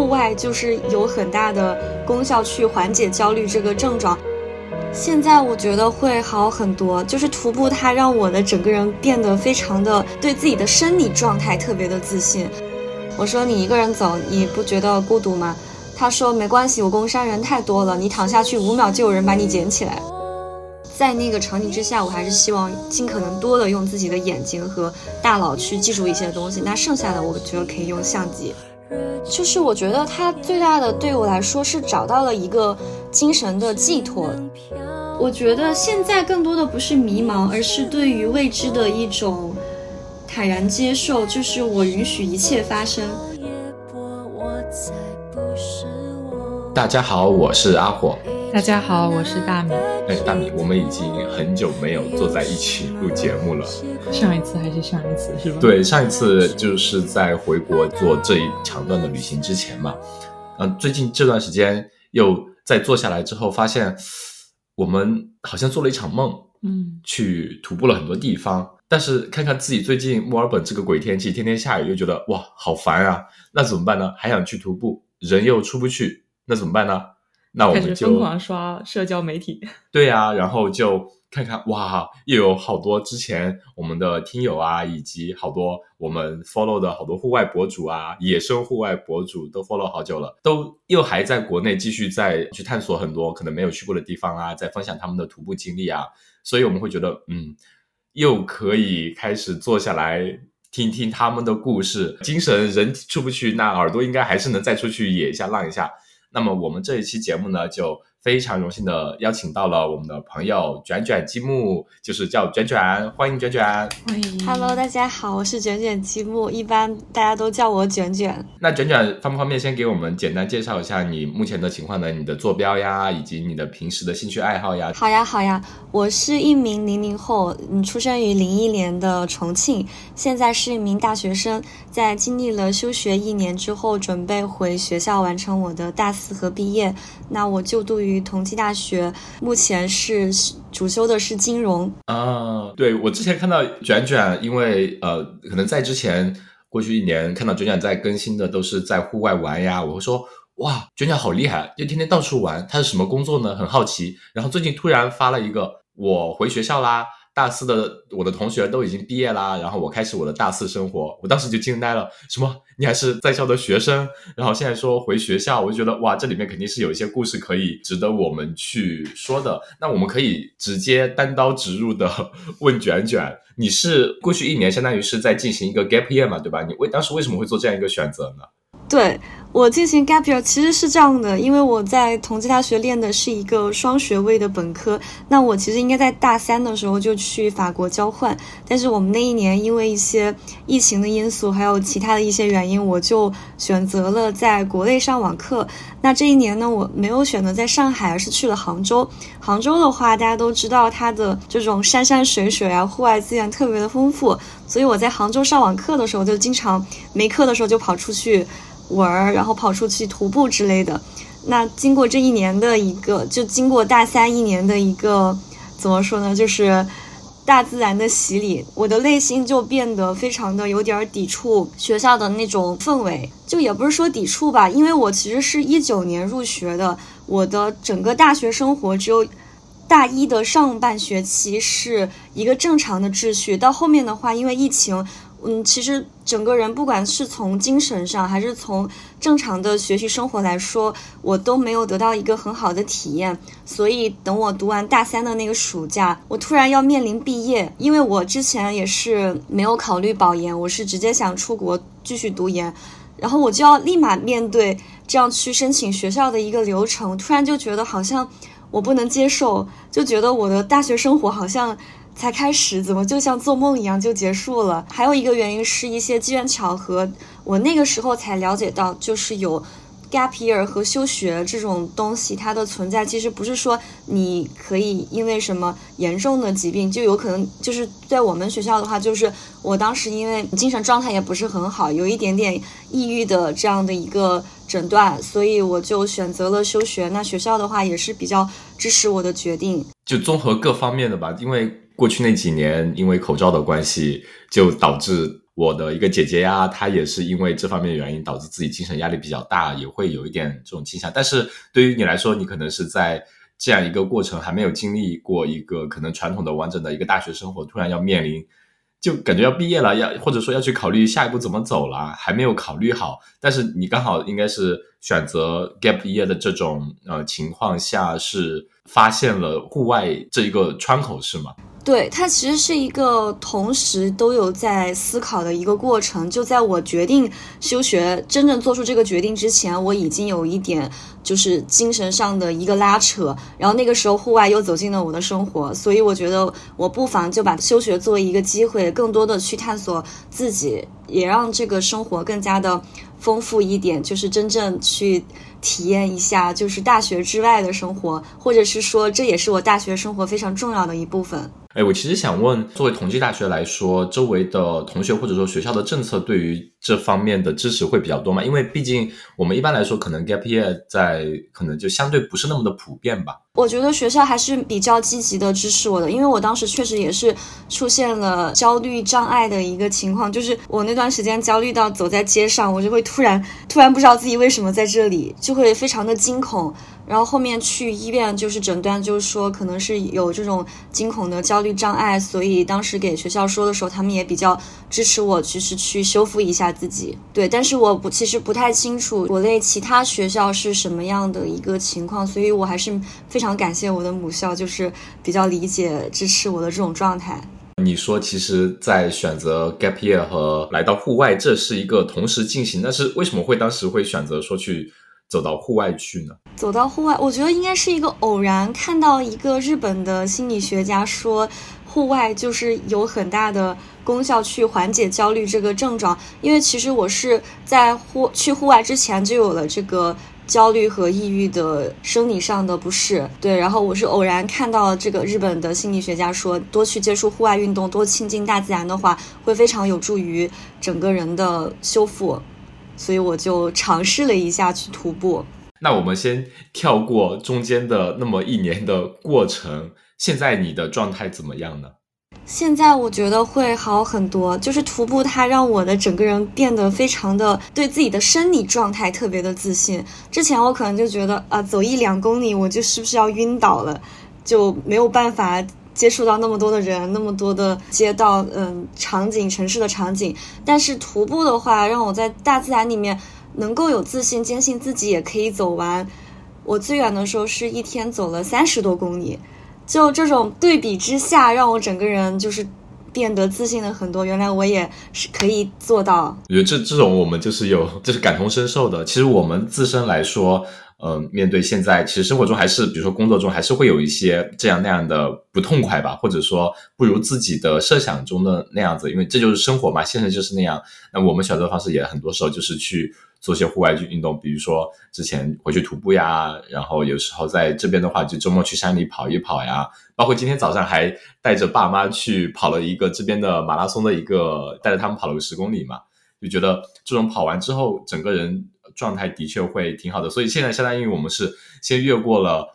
户外就是有很大的功效，去缓解焦虑这个症状。现在我觉得会好很多，就是徒步它让我的整个人变得非常的对自己的生理状态特别的自信。我说你一个人走，你不觉得孤独吗？他说没关系，我公山人太多了，你躺下去五秒就有人把你捡起来。在那个场景之下，我还是希望尽可能多的用自己的眼睛和大脑去记住一些东西。那剩下的我觉得可以用相机。就是我觉得他最大的对我来说是找到了一个精神的寄托。我觉得现在更多的不是迷茫，而是对于未知的一种坦然接受。就是我允许一切发生。大家好，我是阿火。大家好，我是大米。哎，大米，我们已经很久没有坐在一起录节目了。上一次还是上一次是吧？对，上一次就是在回国做这一长段的旅行之前嘛。嗯，最近这段时间又在坐下来之后，发现我们好像做了一场梦。嗯，去徒步了很多地方，但是看看自己最近墨尔本这个鬼天气，天天下雨，又觉得哇，好烦啊！那怎么办呢？还想去徒步，人又出不去，那怎么办呢？那我们就疯狂刷社交媒体。对呀，然后就看看哇，又有好多之前我们的听友啊，以及好多我们 follow 的好多户外博主啊，野生户外博主都 follow 好久了，都又还在国内继续在去探索很多可能没有去过的地方啊，在分享他们的徒步经历啊，所以我们会觉得嗯，又可以开始坐下来听听他们的故事，精神人出不去，那耳朵应该还是能再出去野一下浪一下。那么我们这一期节目呢，就非常荣幸的邀请到了我们的朋友卷卷积木，就是叫卷卷，欢迎卷卷。欢迎，Hello，大家好，我是卷卷积木，一般大家都叫我卷卷。那卷卷方不方便先给我们简单介绍一下你目前的情况呢？你的坐标呀，以及你的平时的兴趣爱好呀？好呀，好呀，我是一名零零后，嗯，出生于零一年的重庆，现在是一名大学生，在经历了休学一年之后，准备回学校完成我的大四和毕业。那我就读于于同济大学，目前是主修的是金融。啊，对我之前看到卷卷，因为呃，可能在之前过去一年看到卷卷在更新的都是在户外玩呀，我会说哇，卷卷好厉害，就天天到处玩。他是什么工作呢？很好奇。然后最近突然发了一个，我回学校啦。大四的我的同学都已经毕业啦，然后我开始我的大四生活，我当时就惊呆了，什么？你还是在校的学生？然后现在说回学校，我就觉得哇，这里面肯定是有一些故事可以值得我们去说的。那我们可以直接单刀直入的 问卷卷，你是过去一年相当于是在进行一个 gap year 嘛，对吧？你为当时为什么会做这样一个选择呢？对我进行 gap year 其实是这样的，因为我在同济大学练的是一个双学位的本科，那我其实应该在大三的时候就去法国交换，但是我们那一年因为一些疫情的因素，还有其他的一些原因，我就选择了在国内上网课。那这一年呢，我没有选择在上海，而是去了杭州。杭州的话，大家都知道它的这种山山水水啊，户外资源特别的丰富，所以我在杭州上网课的时候，就经常没课的时候就跑出去。玩儿，然后跑出去徒步之类的。那经过这一年的一个，就经过大三一年的一个，怎么说呢？就是大自然的洗礼，我的内心就变得非常的有点抵触学校的那种氛围。就也不是说抵触吧，因为我其实是一九年入学的，我的整个大学生活只有大一的上半学期是一个正常的秩序，到后面的话，因为疫情。嗯，其实整个人不管是从精神上，还是从正常的学习生活来说，我都没有得到一个很好的体验。所以等我读完大三的那个暑假，我突然要面临毕业，因为我之前也是没有考虑保研，我是直接想出国继续读研，然后我就要立马面对这样去申请学校的一个流程，突然就觉得好像我不能接受，就觉得我的大学生活好像。才开始，怎么就像做梦一样就结束了？还有一个原因是一些机缘巧合，我那个时候才了解到，就是有 gap year 和休学这种东西，它的存在其实不是说你可以因为什么严重的疾病就有可能，就是在我们学校的话，就是我当时因为精神状态也不是很好，有一点点抑郁的这样的一个诊断，所以我就选择了休学。那学校的话也是比较支持我的决定，就综合各方面的吧，因为。过去那几年，因为口罩的关系，就导致我的一个姐姐呀，她也是因为这方面原因导致自己精神压力比较大，也会有一点这种倾向。但是对于你来说，你可能是在这样一个过程还没有经历过一个可能传统的完整的一个大学生活，突然要面临。就感觉要毕业了，要或者说要去考虑下一步怎么走了，还没有考虑好。但是你刚好应该是选择 gap year 的这种呃情况下，是发现了户外这一个窗口，是吗？对，它其实是一个同时都有在思考的一个过程。就在我决定休学、真正做出这个决定之前，我已经有一点就是精神上的一个拉扯。然后那个时候户外又走进了我的生活，所以我觉得我不妨就把休学作为一个机会，更多的去探索自己，也让这个生活更加的丰富一点，就是真正去。体验一下就是大学之外的生活，或者是说这也是我大学生活非常重要的一部分。哎，我其实想问，作为同济大学来说，周围的同学或者说学校的政策对于这方面的支持会比较多嘛？因为毕竟我们一般来说，可能 gap year 在可能就相对不是那么的普遍吧。我觉得学校还是比较积极的支持我的，因为我当时确实也是出现了焦虑障碍的一个情况，就是我那段时间焦虑到走在街上，我就会突然突然不知道自己为什么在这里，就会非常的惊恐。然后后面去医院就是诊断，就是说可能是有这种惊恐的焦虑障碍，所以当时给学校说的时候，他们也比较支持我，就是去修复一下自己。对，但是我不其实不太清楚国内其他学校是什么样的一个情况，所以我还是非常感谢我的母校，就是比较理解支持我的这种状态。你说，其实，在选择 gap year 和来到户外，这是一个同时进行，但是为什么会当时会选择说去？走到户外去呢？走到户外，我觉得应该是一个偶然，看到一个日本的心理学家说，户外就是有很大的功效去缓解焦虑这个症状。因为其实我是在户去户外之前就有了这个焦虑和抑郁的生理上的不适。对，然后我是偶然看到这个日本的心理学家说，多去接触户外运动，多亲近大自然的话，会非常有助于整个人的修复。所以我就尝试了一下去徒步。那我们先跳过中间的那么一年的过程。现在你的状态怎么样呢？现在我觉得会好很多。就是徒步，它让我的整个人变得非常的对自己的生理状态特别的自信。之前我可能就觉得啊，走一两公里我就是不是要晕倒了，就没有办法。接触到那么多的人，那么多的街道，嗯，场景，城市的场景。但是徒步的话，让我在大自然里面能够有自信，坚信自己也可以走完。我最远的时候是一天走了三十多公里，就这种对比之下，让我整个人就是变得自信了很多。原来我也是可以做到。我觉得这这种我们就是有，就是感同身受的。其实我们自身来说。嗯，面对现在，其实生活中还是，比如说工作中，还是会有一些这样那样的不痛快吧，或者说不如自己的设想中的那样子，因为这就是生活嘛，现实就是那样。那我们选择方式也很多时候就是去做些户外去运动，比如说之前回去徒步呀，然后有时候在这边的话，就周末去山里跑一跑呀，包括今天早上还带着爸妈去跑了一个这边的马拉松的一个，带着他们跑了个十公里嘛，就觉得这种跑完之后，整个人。状态的确会挺好的，所以现在相当于我们是先越过了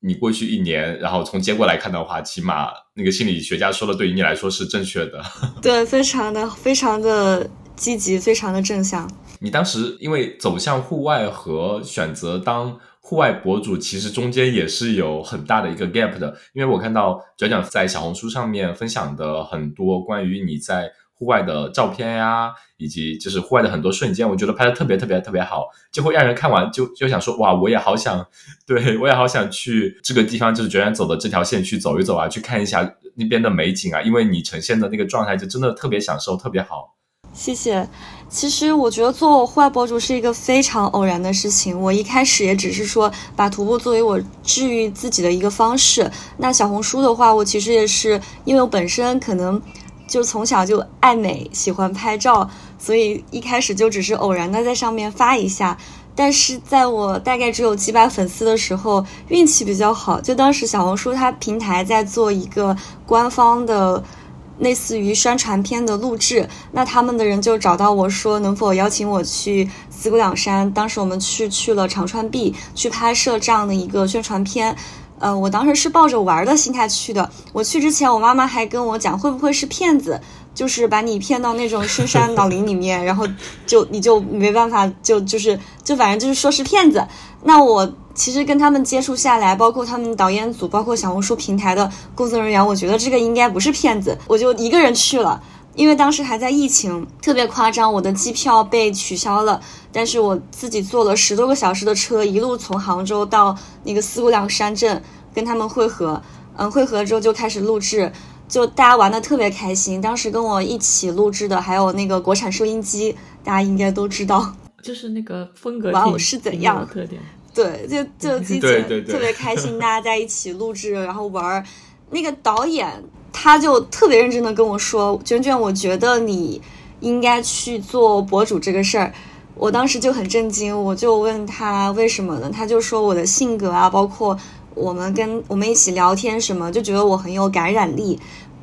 你过去一年，然后从结果来看的话，起码那个心理学家说的对于你来说是正确的。对，非常的非常的积极，非常的正向。你当时因为走向户外和选择当户外博主，其实中间也是有很大的一个 gap 的，因为我看到转转在小红书上面分享的很多关于你在。户外的照片呀，以及就是户外的很多瞬间，我觉得拍的特别特别特别好，就会让人看完就就想说，哇，我也好想，对我也好想去这个地方，就是决然走的这条线去走一走啊，去看一下那边的美景啊，因为你呈现的那个状态就真的特别享受，特别好。谢谢。其实我觉得做户外博主是一个非常偶然的事情，我一开始也只是说把徒步作为我治愈自己的一个方式。那小红书的话，我其实也是因为我本身可能。就从小就爱美，喜欢拍照，所以一开始就只是偶然的在上面发一下。但是在我大概只有几百粉丝的时候，运气比较好。就当时小红书它平台在做一个官方的类似于宣传片的录制，那他们的人就找到我说能否邀请我去四姑娘山。当时我们去去了长川壁去拍摄这样的一个宣传片。呃，我当时是抱着玩的心态去的。我去之前，我妈妈还跟我讲会不会是骗子，就是把你骗到那种深山老林里面，然后就你就没办法，就就是就反正就是说是骗子。那我其实跟他们接触下来，包括他们导演组，包括小红书平台的工作人员，我觉得这个应该不是骗子，我就一个人去了。因为当时还在疫情，特别夸张，我的机票被取消了，但是我自己坐了十多个小时的车，一路从杭州到那个四姑娘山镇跟他们会合，嗯，会合之后就开始录制，就大家玩的特别开心。当时跟我一起录制的还有那个国产收音机，大家应该都知道，就是那个风格玩偶是怎样特点？对，就 就机姐特别开心，大家在一起录制，然后玩。那个导演。他就特别认真的跟我说：“卷卷，我觉得你应该去做博主这个事儿。”我当时就很震惊，我就问他为什么呢？他就说我的性格啊，包括我们跟我们一起聊天什么，就觉得我很有感染力。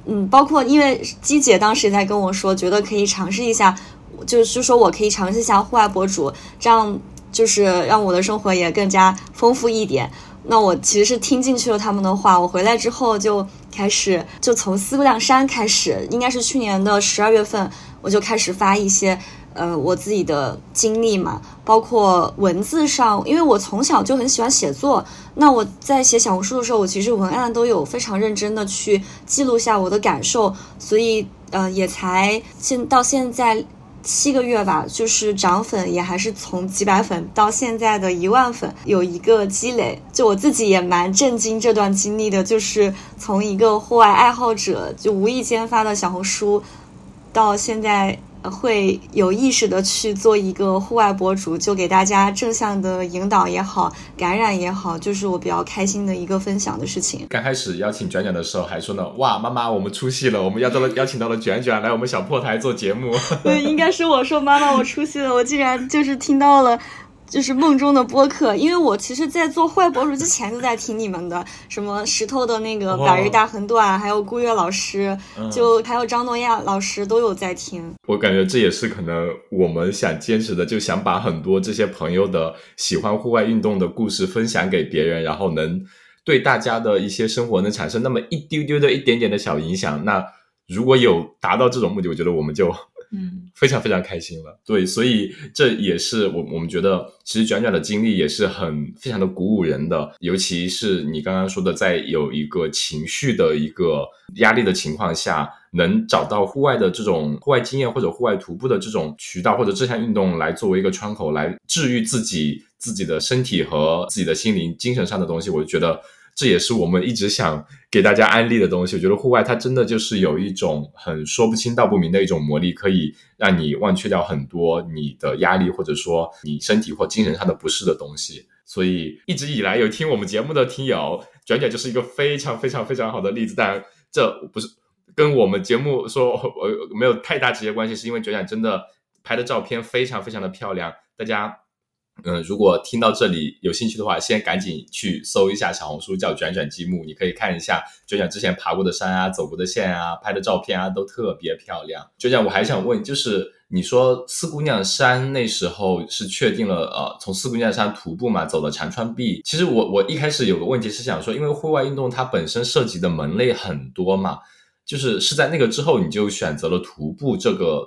嗯，包括因为姬姐当时也在跟我说，觉得可以尝试一下，就是说我可以尝试一下户外博主，这样就是让我的生活也更加丰富一点。那我其实是听进去了他们的话，我回来之后就开始，就从四姑娘山开始，应该是去年的十二月份，我就开始发一些，呃，我自己的经历嘛，包括文字上，因为我从小就很喜欢写作，那我在写小红书的时候，我其实文案都有非常认真的去记录下我的感受，所以，呃，也才现到现在。七个月吧，就是涨粉也还是从几百粉到现在的一万粉，有一个积累。就我自己也蛮震惊这段经历的，就是从一个户外爱好者，就无意间发的小红书，到现在。会有意识的去做一个户外博主，就给大家正向的引导也好，感染也好，就是我比较开心的一个分享的事情。刚开始邀请卷卷的时候，还说呢，哇，妈妈，我们出戏了，我们邀到了邀请到了卷卷来我们小破台做节目。对，应该是我说妈妈，我出戏了，我竟然就是听到了。就是梦中的播客，因为我其实，在做坏博主之前就在听你们的，什么石头的那个百日大横断，还有顾月老师，就还有张诺亚老师都有在听。我感觉这也是可能我们想坚持的，就想把很多这些朋友的喜欢户外运动的故事分享给别人，然后能对大家的一些生活能产生那么一丢丢的一点点的小影响。那如果有达到这种目的，我觉得我们就。嗯，非常非常开心了。对，所以这也是我我们觉得，其实卷卷的经历也是很非常的鼓舞人的。尤其是你刚刚说的，在有一个情绪的一个压力的情况下，能找到户外的这种户外经验或者户外徒步的这种渠道或者这项运动来作为一个窗口，来治愈自己自己的身体和自己的心灵、精神上的东西，我就觉得。这也是我们一直想给大家安利的东西。我觉得户外它真的就是有一种很说不清道不明的一种魔力，可以让你忘却掉很多你的压力，或者说你身体或精神上的不适的东西。所以一直以来有听我们节目的听友，卷卷就是一个非常非常非常好的例子。但这不是跟我们节目说呃没有太大直接关系，是因为卷卷真的拍的照片非常非常的漂亮，大家。嗯，如果听到这里有兴趣的话，先赶紧去搜一下小红书，叫卷卷积木，你可以看一下卷卷之前爬过的山啊、走过的线啊、拍的照片啊，都特别漂亮。卷卷，我还想问，就是你说四姑娘山那时候是确定了，呃，从四姑娘山徒步嘛，走了长川壁。其实我我一开始有个问题是想说，因为户外运动它本身涉及的门类很多嘛，就是是在那个之后你就选择了徒步这个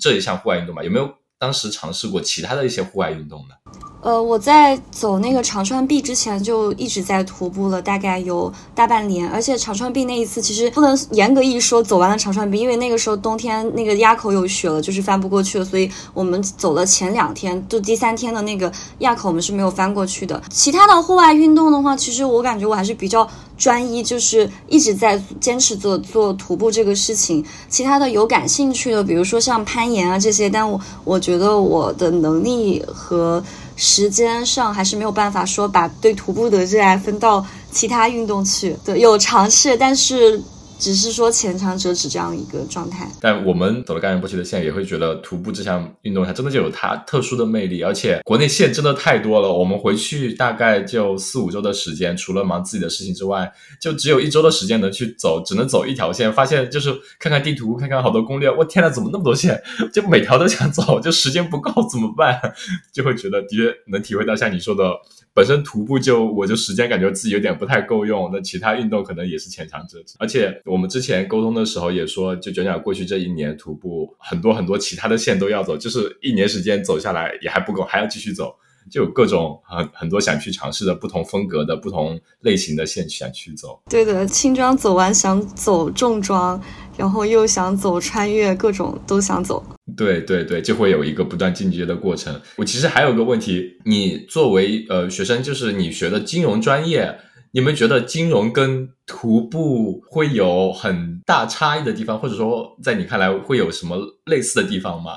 这一项户外运动嘛？有没有？当时尝试过其他的一些户外运动呢？呃，我在走那个长川壁之前就一直在徒步了，大概有大半年。而且长川壁那一次其实不能严格意义说走完了长川壁，因为那个时候冬天那个垭口有雪了，就是翻不过去了。所以我们走了前两天，就第三天的那个垭口我们是没有翻过去的。其他的户外运动的话，其实我感觉我还是比较专一，就是一直在坚持做做徒步这个事情。其他的有感兴趣的，比如说像攀岩啊这些，但我我觉得我的能力和。时间上还是没有办法说把对徒步的热爱分到其他运动去，对，有尝试，但是。只是说浅尝辄止这样一个状态，但我们走了甘仁波齐的线，也会觉得徒步这项运动它真的就有它特殊的魅力，而且国内线真的太多了。我们回去大概就四五周的时间，除了忙自己的事情之外，就只有一周的时间能去走，只能走一条线。发现就是看看地图，看看好多攻略，我天呐，怎么那么多线？就每条都想走，就时间不够怎么办？就会觉得的确能体会到像你说的。本身徒步就我就时间感觉自己有点不太够用，那其他运动可能也是浅尝辄止。而且我们之前沟通的时候也说，就卷卷过去这一年徒步很多很多其他的线都要走，就是一年时间走下来也还不够，还要继续走，就有各种很很多想去尝试的不同风格的不同类型的线想去走。对的，轻装走完想走重装，然后又想走穿越，各种都想走。对对对，就会有一个不断进阶的过程。我其实还有个问题，你作为呃学生，就是你学的金融专业，你们觉得金融跟徒步会有很大差异的地方，或者说在你看来会有什么类似的地方吗？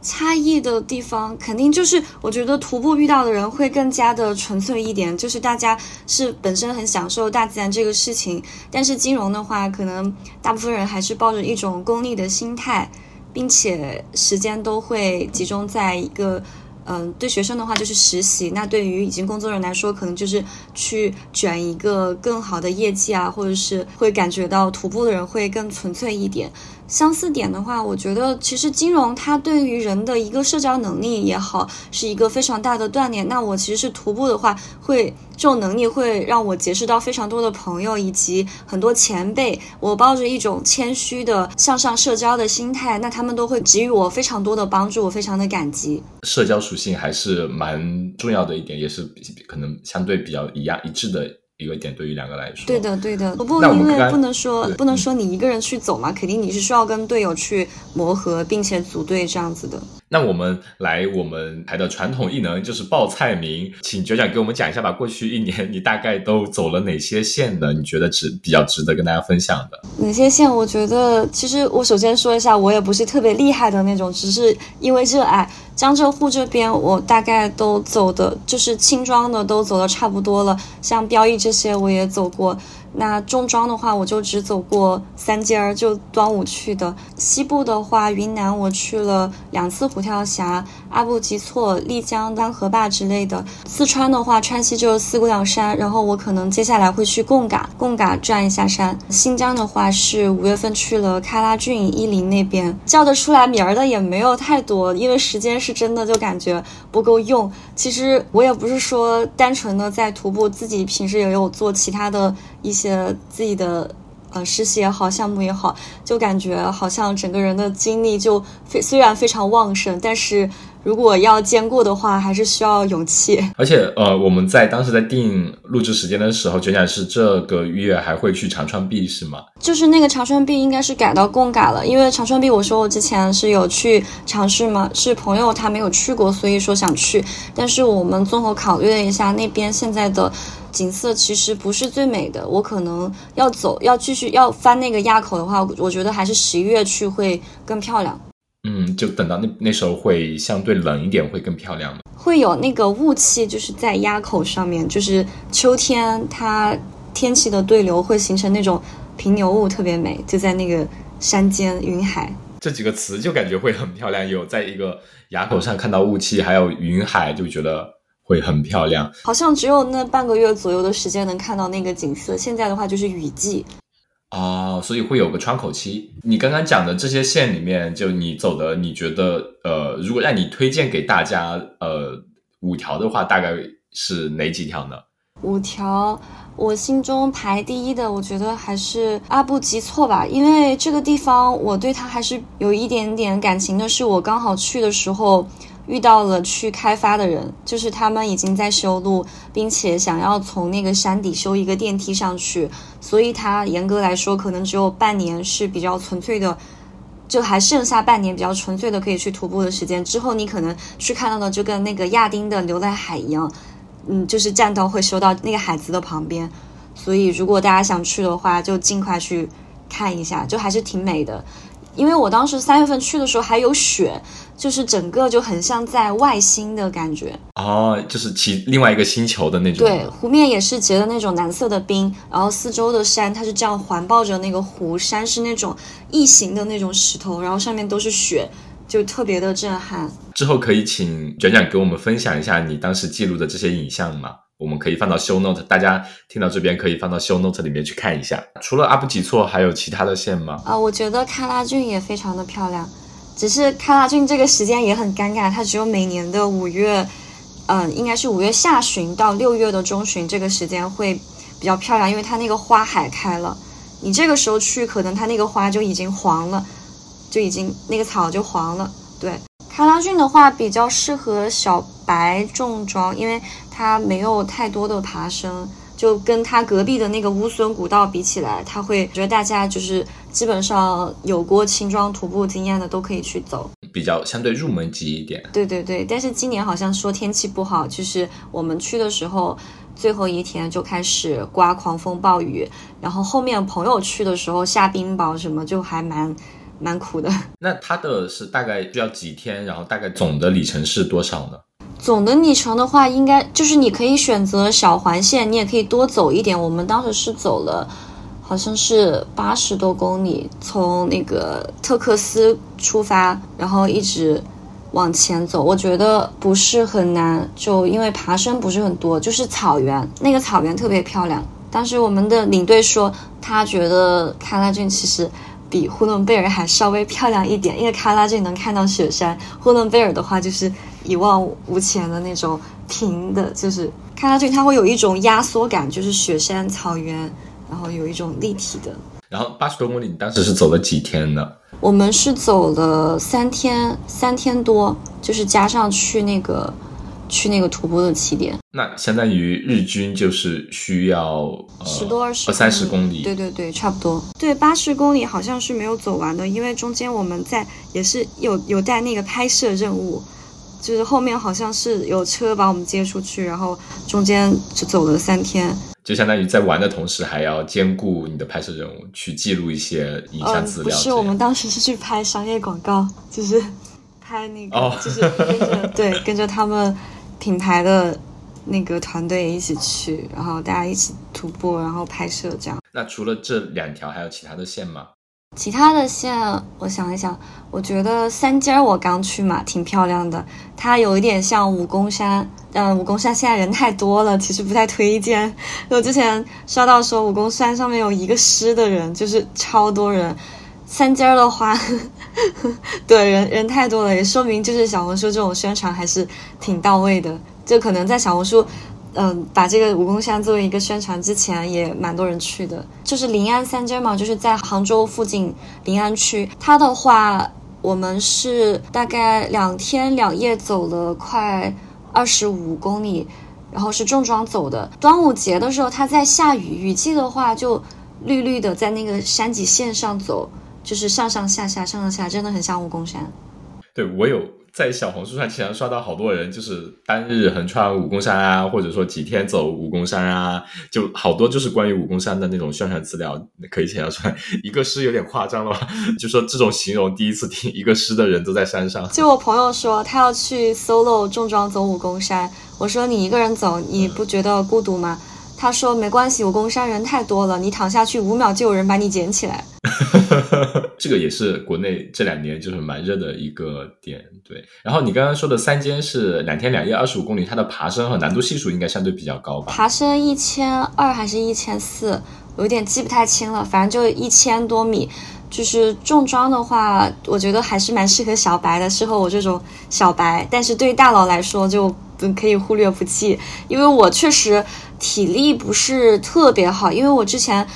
差异的地方肯定就是，我觉得徒步遇到的人会更加的纯粹一点，就是大家是本身很享受大自然这个事情。但是金融的话，可能大部分人还是抱着一种功利的心态。并且时间都会集中在一个，嗯，对学生的话就是实习，那对于已经工作人来说，可能就是去卷一个更好的业绩啊，或者是会感觉到徒步的人会更纯粹一点。相似点的话，我觉得其实金融它对于人的一个社交能力也好，是一个非常大的锻炼。那我其实是徒步的话，会这种能力会让我结识到非常多的朋友以及很多前辈。我抱着一种谦虚的向上社交的心态，那他们都会给予我非常多的帮助，我非常的感激。社交属性还是蛮重要的一点，也是可能相对比较一样一致的。一个点对于两个来说，对的对的，不因为不能说不能说你一个人去走嘛，肯定你是需要跟队友去磨合，并且组队这样子的。那我们来我们台的传统异能就是报菜名，请九讲给我们讲一下吧。过去一年你大概都走了哪些线的？你觉得值比较值得跟大家分享的？哪些线？我觉得其实我首先说一下，我也不是特别厉害的那种，只是因为热爱。江浙沪这边，我大概都走的，就是轻装的都走的差不多了。像标易这些我也走过。那重装的话，我就只走过三尖儿，就端午去的。西部的话，云南我去了两次虎跳峡、阿布吉措、丽江丹河坝之类的。四川的话，川西就是四姑娘山，然后我可能接下来会去贡嘎，贡嘎转一下山。新疆的话是五月份去了喀拉峻、伊犁那边，叫得出来名儿的也没有太多，因为时间是真的就感觉不够用。其实我也不是说单纯的在徒步，自己平时也有做其他的一些。些自己的呃实习也好，项目也好，就感觉好像整个人的精力就非虽然非常旺盛，但是。如果要兼顾的话，还是需要勇气。而且，呃，我们在当时在定录制时间的时候，卷卷是这个月还会去长川壁，是吗？就是那个长川壁应该是改到贡嘎了，因为长川壁，我说我之前是有去尝试嘛，是朋友他没有去过，所以说想去。但是我们综合考虑了一下，那边现在的景色其实不是最美的，我可能要走，要继续要翻那个垭口的话，我觉得还是十一月去会更漂亮。嗯，就等到那那时候会相对冷一点，会更漂亮会有那个雾气，就是在垭口上面，就是秋天它天气的对流会形成那种平流雾，特别美，就在那个山间云海。这几个词就感觉会很漂亮，有在一个垭口上看到雾气，还有云海，就觉得会很漂亮。好像只有那半个月左右的时间能看到那个景色，现在的话就是雨季。哦，所以会有个窗口期。你刚刚讲的这些线里面，就你走的，你觉得呃，如果让你推荐给大家呃五条的话，大概是哪几条呢？五条，我心中排第一的，我觉得还是阿布吉措吧，因为这个地方我对它还是有一点点感情的，是我刚好去的时候。遇到了去开发的人，就是他们已经在修路，并且想要从那个山底修一个电梯上去，所以它严格来说可能只有半年是比较纯粹的，就还剩下半年比较纯粹的可以去徒步的时间。之后你可能去看到的就跟那个亚丁的流在海一样，嗯，就是栈道会修到那个海子的旁边，所以如果大家想去的话，就尽快去看一下，就还是挺美的。因为我当时三月份去的时候还有雪。就是整个就很像在外星的感觉哦，就是其另外一个星球的那种。对，湖面也是结的那种蓝色的冰，然后四周的山它是这样环抱着那个湖，山是那种异形的那种石头，然后上面都是雪，就特别的震撼。之后可以请卷卷给我们分享一下你当时记录的这些影像吗？我们可以放到 show note，大家听到这边可以放到 show note 里面去看一下。除了阿布吉措，还有其他的线吗？啊，我觉得喀拉峻也非常的漂亮。只是喀拉峻这个时间也很尴尬，它只有每年的五月，嗯，应该是五月下旬到六月的中旬这个时间会比较漂亮，因为它那个花海开了。你这个时候去，可能它那个花就已经黄了，就已经那个草就黄了。对，喀拉峻的话比较适合小白重装，因为它没有太多的爬升，就跟它隔壁的那个乌孙古道比起来，它会觉得大家就是基本上有过轻装徒步经验的都可以去走。比较相对入门级一点。对对对，但是今年好像说天气不好，就是我们去的时候。最后一天就开始刮狂风暴雨，然后后面朋友去的时候下冰雹什么，就还蛮蛮苦的。那它的是大概需要几天，然后大概总的里程是多少呢？总的里程的话，应该就是你可以选择小环线，你也可以多走一点。我们当时是走了，好像是八十多公里，从那个特克斯出发，然后一直。往前走，我觉得不是很难，就因为爬升不是很多，就是草原，那个草原特别漂亮。当时我们的领队说，他觉得喀拉峻其实比呼伦贝尔还稍微漂亮一点，因为喀拉峻能看到雪山，呼伦贝尔的话就是一望无前的那种平的，就是看上去它会有一种压缩感，就是雪山草原，然后有一种立体的。然后八十多公里，你当时是走了几天呢？我们是走了三天，三天多，就是加上去那个去那个徒步的起点。那相当于日均就是需要十多二十三十公里。对对对，差不多。对，八十公里好像是没有走完的，因为中间我们在也是有有带那个拍摄任务，就是后面好像是有车把我们接出去，然后中间只走了三天。就相当于在玩的同时，还要兼顾你的拍摄任务，去记录一些影像资料。不是，我们当时是去拍商业广告，就是拍那个，就是跟着对跟着他们品牌的那个团队一起去，然后大家一起徒步，然后拍摄这样。那除了这两条，还有其他的线吗？其他的线，我想一想，我觉得三尖儿我刚去嘛，挺漂亮的。它有一点像武功山，嗯，武功山现在人太多了，其实不太推荐。我之前刷到说武功山上面有一个师的人，就是超多人。三尖儿的话，对人人太多了，也说明就是小红书这种宣传还是挺到位的。就可能在小红书。嗯，把这个武功山作为一个宣传之前，也蛮多人去的。就是临安三街嘛，就是在杭州附近临安区。它的话，我们是大概两天两夜走了快二十五公里，然后是重装走的。端午节的时候，它在下雨，雨季的话就绿绿的，在那个山脊线上走，就是上上下下，上上下，真的很像武功山。对我有。在小红书上经常刷到好多人，就是单日横穿武功山啊，或者说几天走武功山啊，就好多就是关于武功山的那种宣传资料，可以想象出来。一个师有点夸张了吧？就说这种形容第一次听，一个师的人都在山上。就我朋友说他要去 solo 重装走武功山，我说你一个人走，你不觉得孤独吗？他说没关系，武功山人太多了，你躺下去五秒就有人把你捡起来。这个也是国内这两年就是蛮热的一个点，对。然后你刚刚说的三间是两天两夜二十五公里，它的爬升和难度系数应该相对比较高吧？爬升一千二还是一千四，有点记不太清了，反正就一千多米。就是重装的话，我觉得还是蛮适合小白的，适合我这种小白。但是对于大佬来说就可以忽略不计，因为我确实。体力不是特别好，因为我之前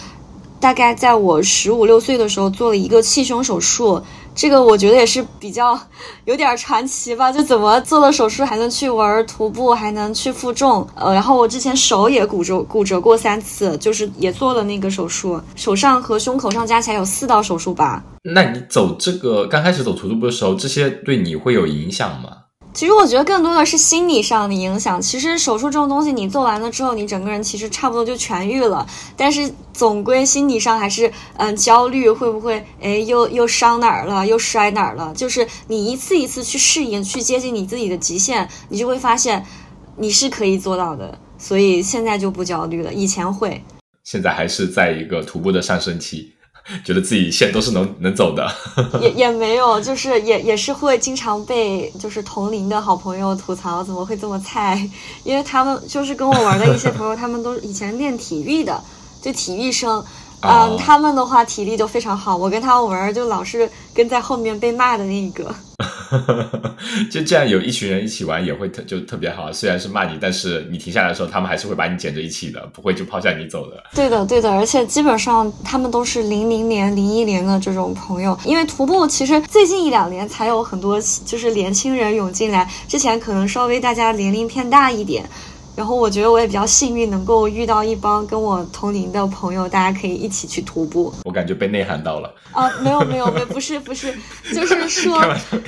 大概在我十五六岁的时候做了一个气胸手术，这个我觉得也是比较 有点传奇吧。就怎么做了手术还能去玩徒步，还能去负重，呃，然后我之前手也骨折骨折过三次，就是也做了那个手术，手上和胸口上加起来有四道手术疤。那你走这个刚开始走徒步的时候，这些对你会有影响吗？其实我觉得更多的是心理上的影响。其实手术这种东西，你做完了之后，你整个人其实差不多就痊愈了。但是总归心理上还是嗯焦虑，会不会哎又又伤哪儿了，又摔哪儿了？就是你一次一次去适应，去接近你自己的极限，你就会发现你是可以做到的。所以现在就不焦虑了，以前会。现在还是在一个徒步的上升期。觉得自己线都是能能走的，也也没有，就是也也是会经常被就是同龄的好朋友吐槽怎么会这么菜，因为他们就是跟我玩的一些朋友，他们都以前练体育的，就体育生，嗯，他们的话体力就非常好，我跟他们玩就老是跟在后面被骂的那一个。就这样有一群人一起玩也会特就特别好。虽然是骂你，但是你停下来的时候，他们还是会把你捡着一起的，不会就抛下你走的。对的，对的，而且基本上他们都是零零年、零一年的这种朋友。因为徒步其实最近一两年才有很多就是年轻人涌进来，之前可能稍微大家年龄偏大一点。然后我觉得我也比较幸运，能够遇到一帮跟我同龄的朋友，大家可以一起去徒步。我感觉被内涵到了啊！没有没有没有，不是不是，就是说，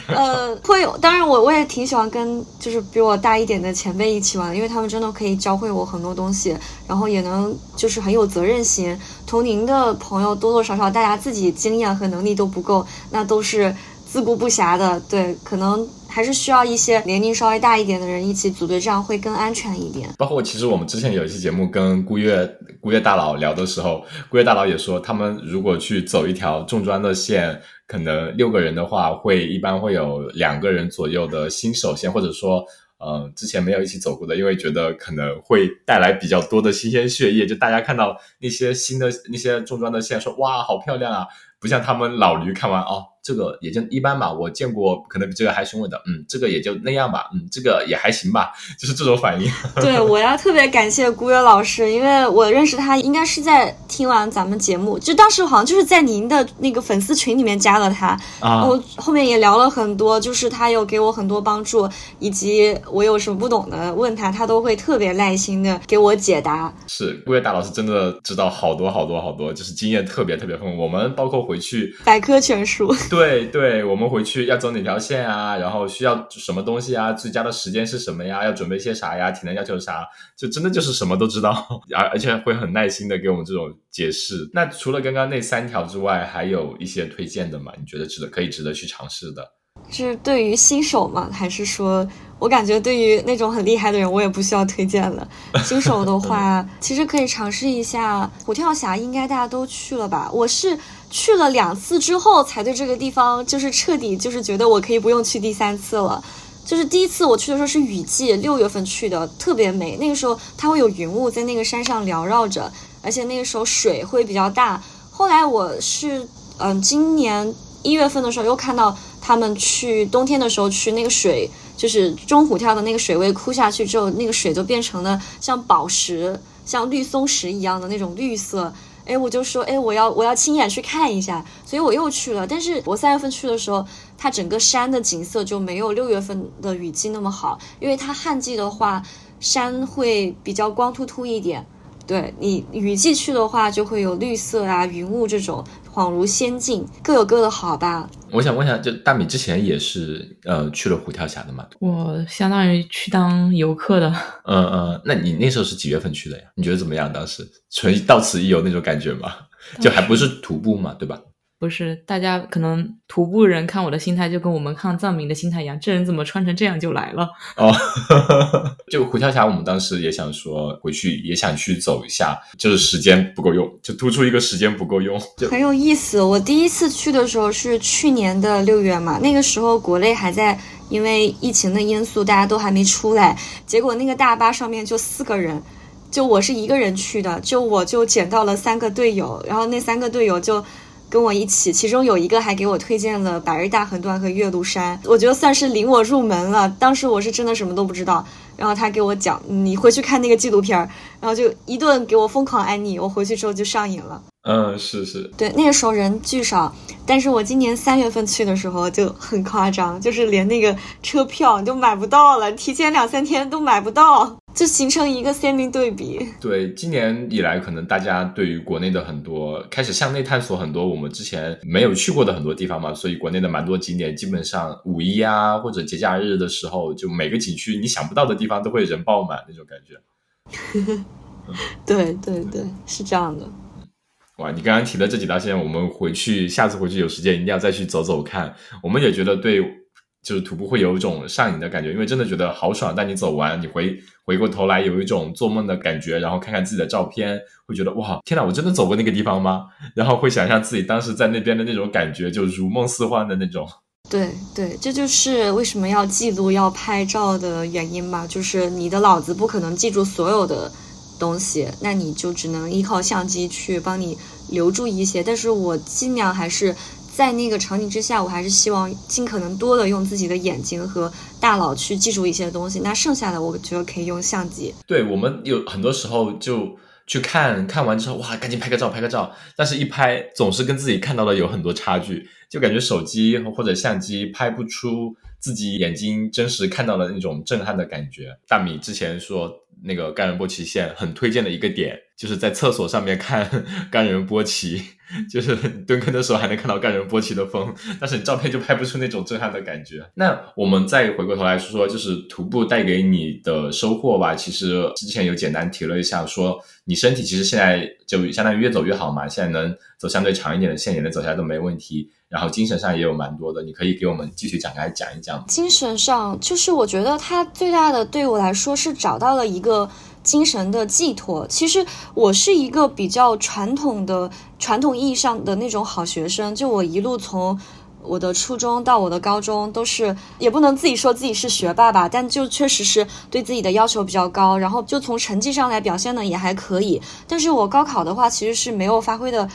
呃，会有。当然我我也挺喜欢跟就是比我大一点的前辈一起玩，因为他们真的可以教会我很多东西，然后也能就是很有责任心。同龄的朋友多多少少大家自己经验和能力都不够，那都是自顾不暇的。对，可能。还是需要一些年龄稍微大一点的人一起组队，这样会更安全一点。包括其实我们之前有一期节目跟孤月孤月大佬聊的时候，孤月大佬也说，他们如果去走一条重装的线，可能六个人的话，会一般会有两个人左右的新手线，或者说，呃，之前没有一起走过的，因为觉得可能会带来比较多的新鲜血液，就大家看到那些新的那些重装的线，说哇，好漂亮啊，不像他们老驴看完哦。这个也就一般吧，我见过可能比这个还凶猛的，嗯，这个也就那样吧，嗯，这个也还行吧，就是这种反应。对，我要特别感谢古月老师，因为我认识他应该是在听完咱们节目，就当时好像就是在您的那个粉丝群里面加了他，啊，我后面也聊了很多，就是他有给我很多帮助，以及我有什么不懂的问他，他都会特别耐心的给我解答。是，古月大老师真的知道好多好多好多，就是经验特别特别丰富。我们包括回去百科全书。对对，我们回去要走哪条线啊？然后需要什么东西啊？最佳的时间是什么呀？要准备些啥呀？体能要求啥？就真的就是什么都知道，而而且会很耐心的给我们这种解释。那除了刚刚那三条之外，还有一些推荐的吗？你觉得值得可以值得去尝试的？是对于新手吗？还是说我感觉对于那种很厉害的人，我也不需要推荐了。新手的话，其实可以尝试一下虎跳峡，应该大家都去了吧？我是。去了两次之后，才对这个地方就是彻底就是觉得我可以不用去第三次了。就是第一次我去的时候是雨季，六月份去的，特别美。那个时候它会有云雾在那个山上缭绕着，而且那个时候水会比较大。后来我是嗯，今年一月份的时候又看到他们去冬天的时候去那个水，就是中虎跳的那个水位枯下去之后，那个水就变成了像宝石、像绿松石一样的那种绿色。哎，我就说，哎，我要我要亲眼去看一下，所以我又去了。但是我三月份去的时候，它整个山的景色就没有六月份的雨季那么好，因为它旱季的话，山会比较光秃秃一点。对你雨季去的话，就会有绿色啊、云雾这种，恍如仙境，各有各的好吧。我想问一下，就大米之前也是呃去了虎跳峡的嘛？我相当于去当游客的。嗯嗯，那你那时候是几月份去的呀？你觉得怎么样？当时纯到此一游那种感觉吗？就还不是徒步嘛，对吧？不是，大家可能徒步人看我的心态就跟我们看藏民的心态一样，这人怎么穿成这样就来了？哦，就虎跳峡，我们当时也想说回去也想去走一下，就是时间不够用，就突出一个时间不够用，很有意思。我第一次去的时候是去年的六月嘛，那个时候国内还在因为疫情的因素，大家都还没出来，结果那个大巴上面就四个人，就我是一个人去的，就我就捡到了三个队友，然后那三个队友就。跟我一起，其中有一个还给我推荐了百日大横断和岳麓山，我觉得算是领我入门了。当时我是真的什么都不知道，然后他给我讲，你回去看那个纪录片儿，然后就一顿给我疯狂安利，我回去之后就上瘾了。嗯，是是，对，那个时候人巨少，但是我今年三月份去的时候就很夸张，就是连那个车票你都买不到了，提前两三天都买不到。就形成一个鲜明对比。对，今年以来，可能大家对于国内的很多开始向内探索很多我们之前没有去过的很多地方嘛，所以国内的蛮多景点，基本上五一啊或者节假日的时候，就每个景区你想不到的地方都会人爆满那种感觉。对对对，是这样的。哇，你刚刚提的这几条线，我们回去下次回去有时间一定要再去走走看。我们也觉得对。就是徒步会有一种上瘾的感觉，因为真的觉得好爽。但你走完，你回回过头来有一种做梦的感觉，然后看看自己的照片，会觉得哇，天呐，我真的走过那个地方吗？然后会想象自己当时在那边的那种感觉，就如梦似幻的那种。对对，这就是为什么要记录、要拍照的原因吧。就是你的脑子不可能记住所有的东西，那你就只能依靠相机去帮你留住一些。但是我尽量还是。在那个场景之下，我还是希望尽可能多的用自己的眼睛和大脑去记住一些东西。那剩下的，我觉得可以用相机。对我们有很多时候就去看看完之后，哇，赶紧拍个照，拍个照。但是，一拍总是跟自己看到的有很多差距，就感觉手机或者相机拍不出自己眼睛真实看到的那种震撼的感觉。大米之前说。那个干仁波齐县很推荐的一个点，就是在厕所上面看 干仁波齐，就是蹲坑的时候还能看到干人波奇的风，但是你照片就拍不出那种震撼的感觉。那我们再回过头来说说，就是徒步带给你的收获吧。其实之前有简单提了一下，说你身体其实现在就相当于越走越好嘛，现在能走相对长一点的线也能走下来都没问题。然后精神上也有蛮多的，你可以给我们继续展开讲一讲。精神上，就是我觉得它最大的对我来说是找到了一个精神的寄托。其实我是一个比较传统的、传统意义上的那种好学生，就我一路从我的初中到我的高中都是，也不能自己说自己是学霸吧，但就确实是对自己的要求比较高。然后就从成绩上来表现呢也还可以，但是我高考的话其实是没有发挥的。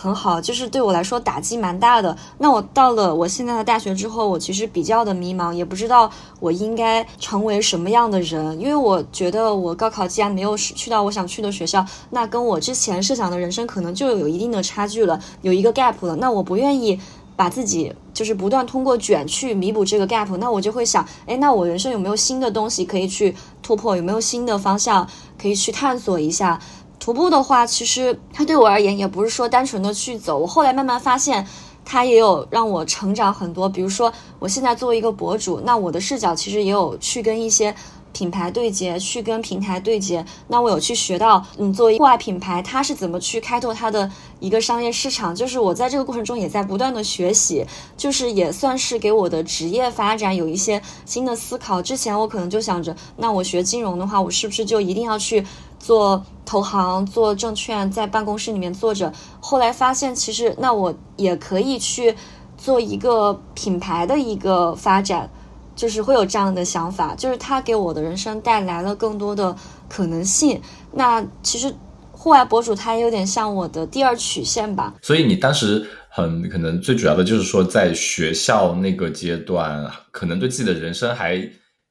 很好，就是对我来说打击蛮大的。那我到了我现在的大学之后，我其实比较的迷茫，也不知道我应该成为什么样的人。因为我觉得我高考既然没有去到我想去的学校，那跟我之前设想的人生可能就有一定的差距了，有一个 gap 了。那我不愿意把自己就是不断通过卷去弥补这个 gap，那我就会想，哎，那我人生有没有新的东西可以去突破？有没有新的方向可以去探索一下？徒步的话，其实它对我而言也不是说单纯的去走。我后来慢慢发现，它也有让我成长很多。比如说，我现在作为一个博主，那我的视角其实也有去跟一些。品牌对接，去跟平台对接，那我有去学到，嗯，作为户外品牌，它是怎么去开拓它的一个商业市场？就是我在这个过程中也在不断的学习，就是也算是给我的职业发展有一些新的思考。之前我可能就想着，那我学金融的话，我是不是就一定要去做投行、做证券，在办公室里面坐着？后来发现，其实那我也可以去做一个品牌的一个发展。就是会有这样的想法，就是它给我的人生带来了更多的可能性。那其实户外博主他也有点像我的第二曲线吧。所以你当时很可能最主要的就是说，在学校那个阶段，可能对自己的人生还。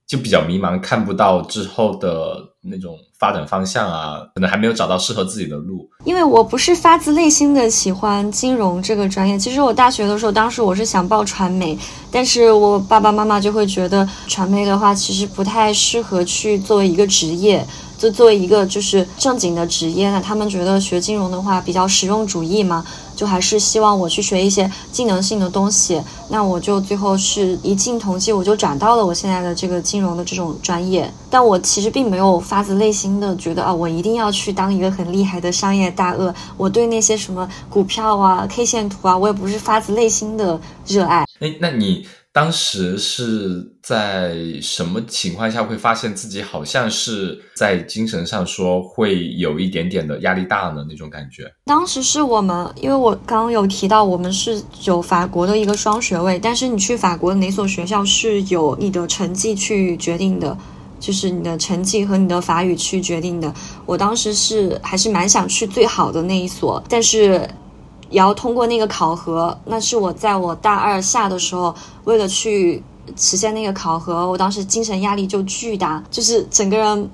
就比较迷茫，看不到之后的那种发展方向啊，可能还没有找到适合自己的路。因为我不是发自内心的喜欢金融这个专业，其实我大学的时候，当时我是想报传媒，但是我爸爸妈妈就会觉得传媒的话，其实不太适合去作为一个职业。就作为一个就是正经的职业呢，他们觉得学金融的话比较实用主义嘛，就还是希望我去学一些技能性的东西。那我就最后是一进同济，我就转到了我现在的这个金融的这种专业。但我其实并没有发自内心的觉得啊，我一定要去当一个很厉害的商业大鳄。我对那些什么股票啊、K 线图啊，我也不是发自内心的热爱。哎，那你？当时是在什么情况下会发现自己好像是在精神上说会有一点点的压力大呢？那种感觉。当时是我们，因为我刚刚有提到，我们是有法国的一个双学位，但是你去法国哪所学校是有你的成绩去决定的，就是你的成绩和你的法语去决定的。我当时是还是蛮想去最好的那一所，但是。也要通过那个考核，那是我在我大二下的时候，为了去实现那个考核，我当时精神压力就巨大，就是整个人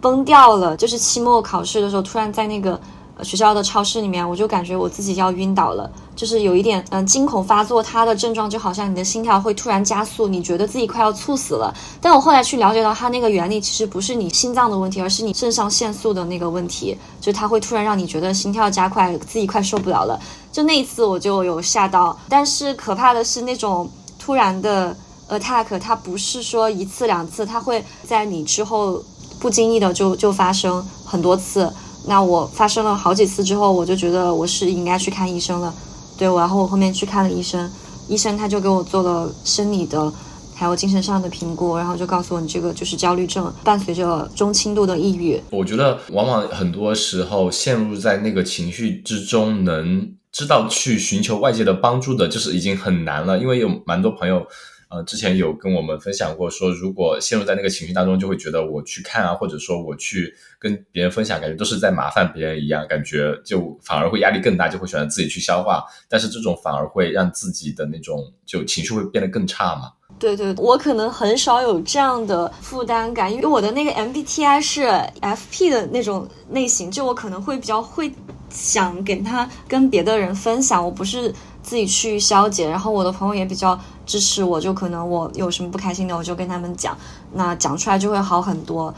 崩掉了。就是期末考试的时候，突然在那个。学校的超市里面，我就感觉我自己要晕倒了，就是有一点嗯惊恐发作。它的症状就好像你的心跳会突然加速，你觉得自己快要猝死了。但我后来去了解到，它那个原理其实不是你心脏的问题，而是你肾上腺素的那个问题，就它会突然让你觉得心跳加快，自己快受不了了。就那一次我就有吓到，但是可怕的是那种突然的 attack，它不是说一次两次，它会在你之后不经意的就就发生很多次。那我发生了好几次之后，我就觉得我是应该去看医生了，对，然后我后面去看了医生，医生他就给我做了生理的，还有精神上的评估，然后就告诉我你这个就是焦虑症，伴随着中轻度的抑郁。我觉得往往很多时候陷入在那个情绪之中，能知道去寻求外界的帮助的，就是已经很难了，因为有蛮多朋友。呃之前有跟我们分享过，说如果陷入在那个情绪当中，就会觉得我去看啊，或者说我去跟别人分享，感觉都是在麻烦别人一样，感觉就反而会压力更大，就会选择自己去消化。但是这种反而会让自己的那种就情绪会变得更差嘛。对对，我可能很少有这样的负担感，因为我的那个 MBTI 是 FP 的那种类型，就我可能会比较会想给他跟别的人分享，我不是自己去消解。然后我的朋友也比较支持我，就可能我有什么不开心的，我就跟他们讲，那讲出来就会好很多。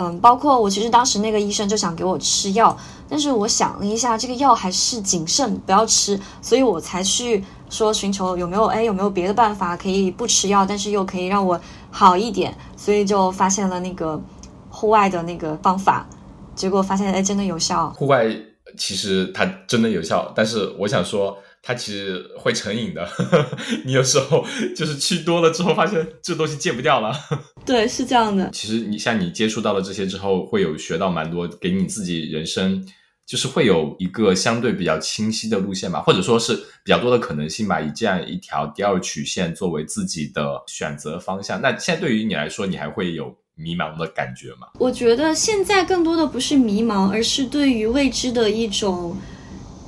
嗯，包括我其实当时那个医生就想给我吃药，但是我想了一下，这个药还是谨慎不要吃，所以我才去。说寻求有没有哎有没有别的办法可以不吃药，但是又可以让我好一点，所以就发现了那个户外的那个方法，结果发现哎真的有效。户外其实它真的有效，但是我想说它其实会成瘾的，你有时候就是去多了之后发现这东西戒不掉了。对，是这样的。其实你像你接触到了这些之后，会有学到蛮多，给你自己人生。就是会有一个相对比较清晰的路线吧，或者说是比较多的可能性吧，以这样一条第二曲线作为自己的选择方向。那现在对于你来说，你还会有迷茫的感觉吗？我觉得现在更多的不是迷茫，而是对于未知的一种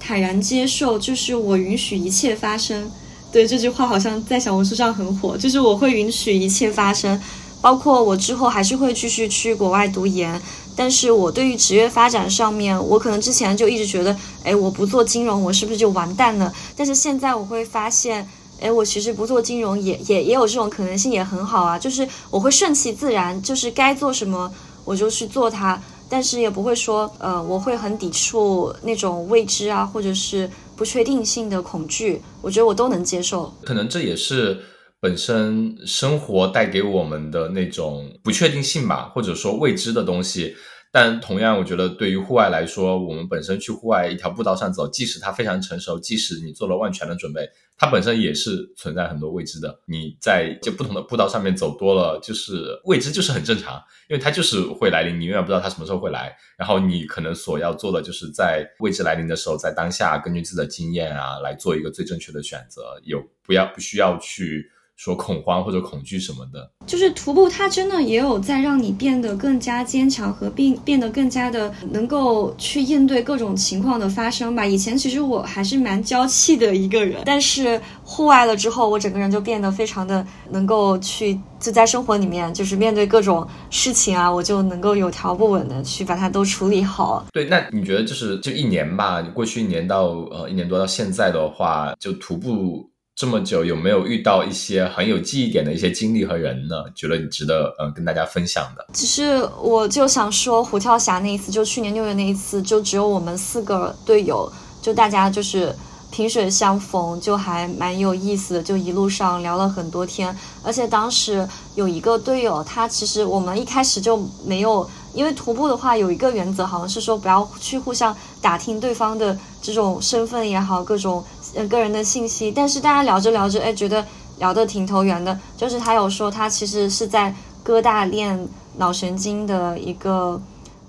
坦然接受。就是我允许一切发生。对这句话好像在小红书上很火，就是我会允许一切发生，包括我之后还是会继续去国外读研。但是我对于职业发展上面，我可能之前就一直觉得，哎，我不做金融，我是不是就完蛋了？但是现在我会发现，哎，我其实不做金融也也也有这种可能性，也很好啊。就是我会顺其自然，就是该做什么我就去做它，但是也不会说，呃，我会很抵触那种未知啊，或者是不确定性的恐惧。我觉得我都能接受。可能这也是。本身生活带给我们的那种不确定性吧，或者说未知的东西。但同样，我觉得对于户外来说，我们本身去户外一条步道上走，即使它非常成熟，即使你做了万全的准备，它本身也是存在很多未知的。你在就不同的步道上面走多了，就是未知就是很正常，因为它就是会来临，你永远不知道它什么时候会来。然后你可能所要做的，就是在未知来临的时候，在当下根据自己的经验啊，来做一个最正确的选择，有不要不需要去。说恐慌或者恐惧什么的，就是徒步，它真的也有在让你变得更加坚强和变变得更加的能够去应对各种情况的发生吧。以前其实我还是蛮娇气的一个人，但是户外了之后，我整个人就变得非常的能够去就在生活里面，就是面对各种事情啊，我就能够有条不紊的去把它都处理好。对，那你觉得就是就一年吧，过去一年到呃一年多到现在的话，就徒步。这么久有没有遇到一些很有记忆点的一些经历和人呢？觉得你值得呃跟大家分享的。其实我就想说，虎跳峡那一次，就去年六月那一次，就只有我们四个队友，就大家就是萍水相逢，就还蛮有意思的，就一路上聊了很多天。而且当时有一个队友，他其实我们一开始就没有，因为徒步的话有一个原则，好像是说不要去互相打听对方的这种身份也好，各种。呃，个人的信息，但是大家聊着聊着，哎，觉得聊得挺投缘的。就是他有说，他其实是在哥大练脑神经的一个，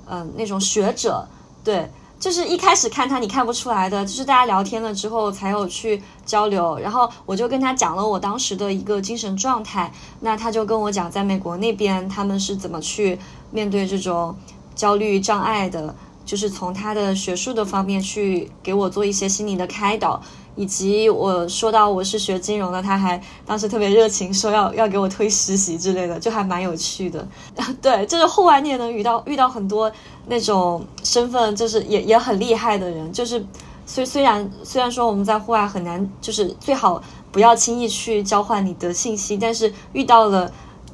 呃，那种学者。对，就是一开始看他你看不出来的，就是大家聊天了之后才有去交流。然后我就跟他讲了我当时的一个精神状态，那他就跟我讲，在美国那边他们是怎么去面对这种焦虑障碍的，就是从他的学术的方面去给我做一些心理的开导。以及我说到我是学金融的，他还当时特别热情，说要要给我推实习之类的，就还蛮有趣的。对，就是户外你也能遇到遇到很多那种身份，就是也也很厉害的人。就是虽虽然虽然说我们在户外很难，就是最好不要轻易去交换你的信息，但是遇到了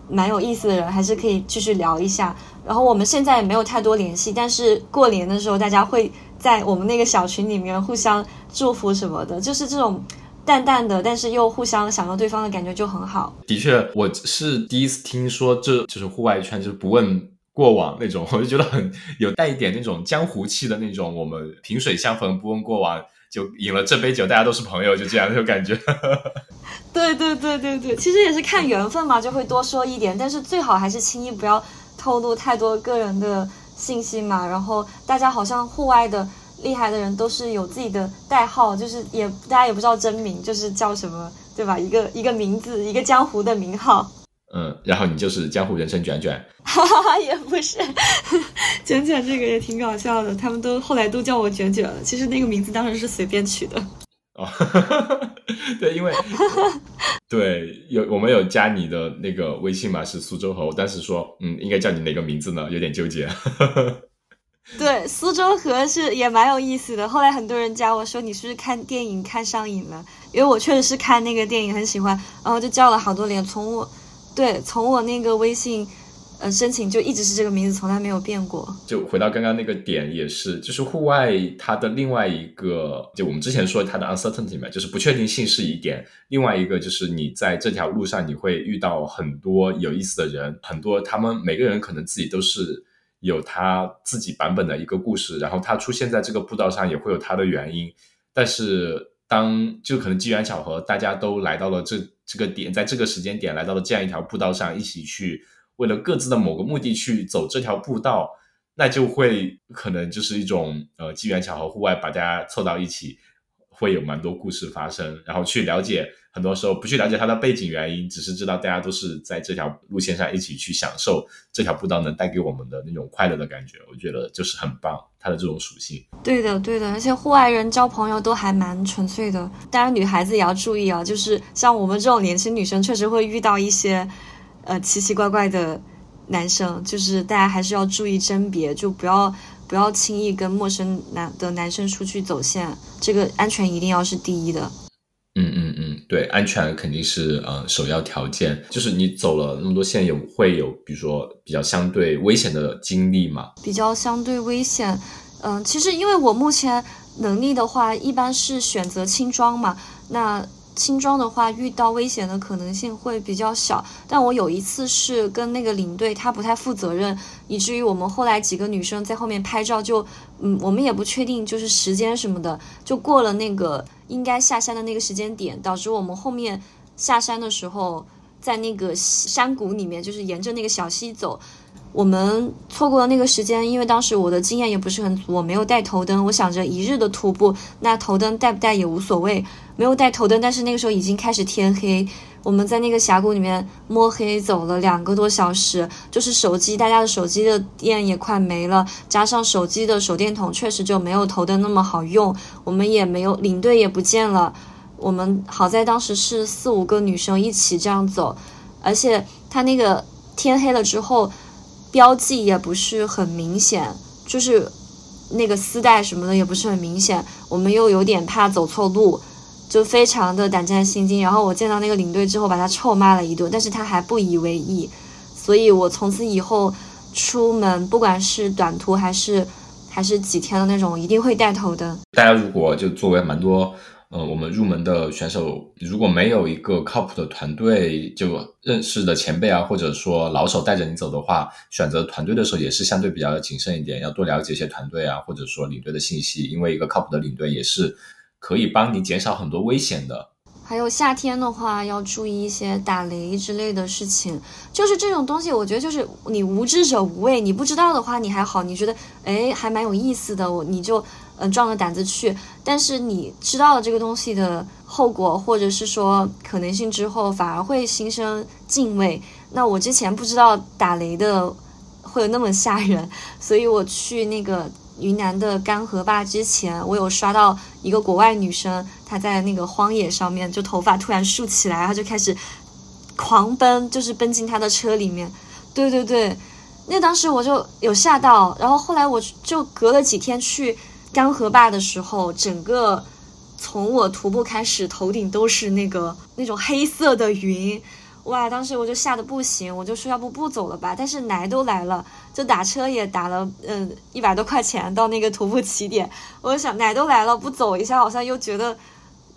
蛮有意思的人，还是可以继续聊一下。然后我们现在也没有太多联系，但是过年的时候大家会。在我们那个小群里面互相祝福什么的，就是这种淡淡的，但是又互相想到对方的感觉就很好。的确，我是第一次听说，这就是户外圈，就是不问过往那种，我就觉得很有带一点那种江湖气的那种。我们萍水相逢，不问过往，就饮了这杯酒，大家都是朋友，就这样那种感觉。对对对对对，其实也是看缘分嘛，就会多说一点，但是最好还是轻易不要透露太多个人的。信息嘛，然后大家好像户外的厉害的人都是有自己的代号，就是也大家也不知道真名，就是叫什么，对吧？一个一个名字，一个江湖的名号。嗯，然后你就是江湖人称卷卷。哈哈哈，也不是，卷卷这个也挺搞笑的，他们都后来都叫我卷卷了。其实那个名字当时是随便取的。哦，对，因为 对有我们有加你的那个微信嘛，是苏州河，我当时说，嗯，应该叫你哪个名字呢？有点纠结。对，苏州河是也蛮有意思的。后来很多人加我说，你是不是看电影看上瘾了？因为我确实是看那个电影很喜欢，然后就叫了好多年。从我对从我那个微信。呃，申请就一直是这个名字，从来没有变过。就回到刚刚那个点，也是，就是户外它的另外一个，就我们之前说它的 uncertainty 嘛，就是不确定性是一点。另外一个就是你在这条路上，你会遇到很多有意思的人，很多他们每个人可能自己都是有他自己版本的一个故事，然后他出现在这个步道上也会有他的原因。但是当就可能机缘巧合，大家都来到了这这个点，在这个时间点来到了这样一条步道上，一起去。为了各自的某个目的去走这条步道，那就会可能就是一种呃机缘巧合，户外把大家凑到一起，会有蛮多故事发生。然后去了解，很多时候不去了解它的背景原因，只是知道大家都是在这条路线上一起去享受这条步道能带给我们的那种快乐的感觉。我觉得就是很棒，它的这种属性。对的，对的，而且户外人交朋友都还蛮纯粹的。当然，女孩子也要注意啊，就是像我们这种年轻女生，确实会遇到一些。呃，奇奇怪怪的男生，就是大家还是要注意甄别，就不要不要轻易跟陌生男的男生出去走线，这个安全一定要是第一的。嗯嗯嗯，对，安全肯定是呃首要条件。就是你走了那么多线，有会有比如说比较相对危险的经历吗？比较相对危险，嗯，其实因为我目前能力的话，一般是选择轻装嘛，那。轻装的话，遇到危险的可能性会比较小。但我有一次是跟那个领队，他不太负责任，以至于我们后来几个女生在后面拍照，就嗯，我们也不确定就是时间什么的，就过了那个应该下山的那个时间点，导致我们后面下山的时候，在那个山谷里面，就是沿着那个小溪走。我们错过了那个时间，因为当时我的经验也不是很足，我没有带头灯。我想着一日的徒步，那头灯带不带也无所谓，没有带头灯。但是那个时候已经开始天黑，我们在那个峡谷里面摸黑走了两个多小时，就是手机，大家的手机的电也快没了，加上手机的手电筒确实就没有头灯那么好用，我们也没有领队也不见了。我们好在当时是四五个女生一起这样走，而且他那个天黑了之后。标记也不是很明显，就是那个丝带什么的也不是很明显。我们又有点怕走错路，就非常的胆战心惊。然后我见到那个领队之后，把他臭骂了一顿，但是他还不以为意。所以我从此以后出门，不管是短途还是还是几天的那种，一定会带头灯。大家如果就作为蛮多。呃，我们入门的选手如果没有一个靠谱的团队，就认识的前辈啊，或者说老手带着你走的话，选择团队的时候也是相对比较谨慎一点，要多了解一些团队啊，或者说领队的信息，因为一个靠谱的领队也是可以帮你减少很多危险的。还有夏天的话，要注意一些打雷之类的事情。就是这种东西，我觉得就是你无知者无畏，你不知道的话你还好，你觉得哎还蛮有意思的，我你就嗯壮着胆子去。但是你知道了这个东西的后果，或者是说可能性之后，反而会心生敬畏。那我之前不知道打雷的会有那么吓人，所以我去那个。云南的干河坝之前，我有刷到一个国外女生，她在那个荒野上面，就头发突然竖起来，然后就开始狂奔，就是奔进她的车里面。对对对，那当时我就有吓到，然后后来我就隔了几天去干河坝的时候，整个从我徒步开始，头顶都是那个那种黑色的云。哇！当时我就吓得不行，我就说要不不走了吧。但是来都来了，就打车也打了，嗯，一百多块钱到那个徒步起点。我想，来都来了，不走一下好像又觉得，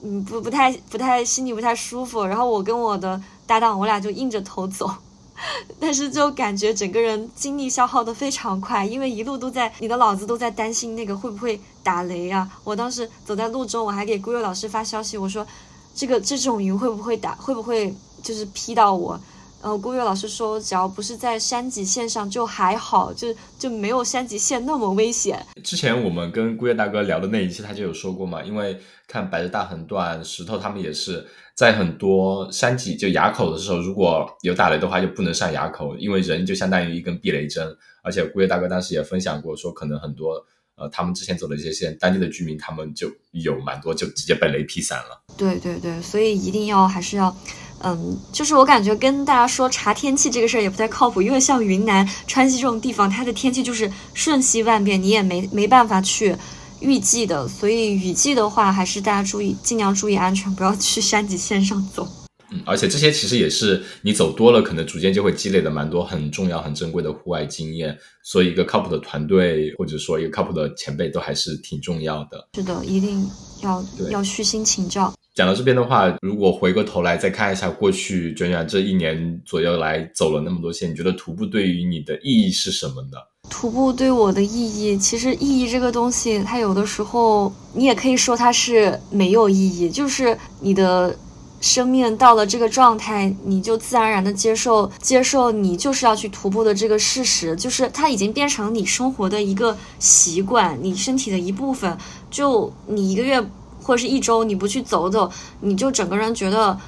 嗯，不不太不太心里不太舒服。然后我跟我的搭档，我俩就硬着头走，但是就感觉整个人精力消耗的非常快，因为一路都在你的脑子都在担心那个会不会打雷啊。我当时走在路中，我还给孤月老师发消息，我说这个这种云会不会打，会不会？就是劈到我，呃，顾月老师说，只要不是在山脊线上就还好，就就没有山脊线那么危险。之前我们跟顾月大哥聊的那一期，他就有说过嘛，因为看白日大横断、石头，他们也是在很多山脊就垭口的时候，如果有打雷的话，就不能上垭口，因为人就相当于一根避雷针。而且顾月大哥当时也分享过，说可能很多呃他们之前走的一些线，当地的居民他们就有蛮多就直接被雷劈散了。对对对，所以一定要还是要。嗯，就是我感觉跟大家说查天气这个事儿也不太靠谱，因为像云南、川西这种地方，它的天气就是瞬息万变，你也没没办法去预计的。所以雨季的话，还是大家注意，尽量注意安全，不要去山脊线上走。嗯，而且这些其实也是你走多了，可能逐渐就会积累的蛮多很重要、很珍贵的户外经验。所以一个靠谱的团队，或者说一个靠谱的前辈，都还是挺重要的。是的，一定要要虚心请教。讲到这边的话，如果回过头来再看一下过去卷卷这一年左右来走了那么多线，你觉得徒步对于你的意义是什么呢？徒步对我的意义，其实意义这个东西，它有的时候你也可以说它是没有意义，就是你的生命到了这个状态，你就自然而然的接受接受你就是要去徒步的这个事实，就是它已经变成你生活的一个习惯，你身体的一部分。就你一个月。或者是一周你不去走走，你就整个人觉得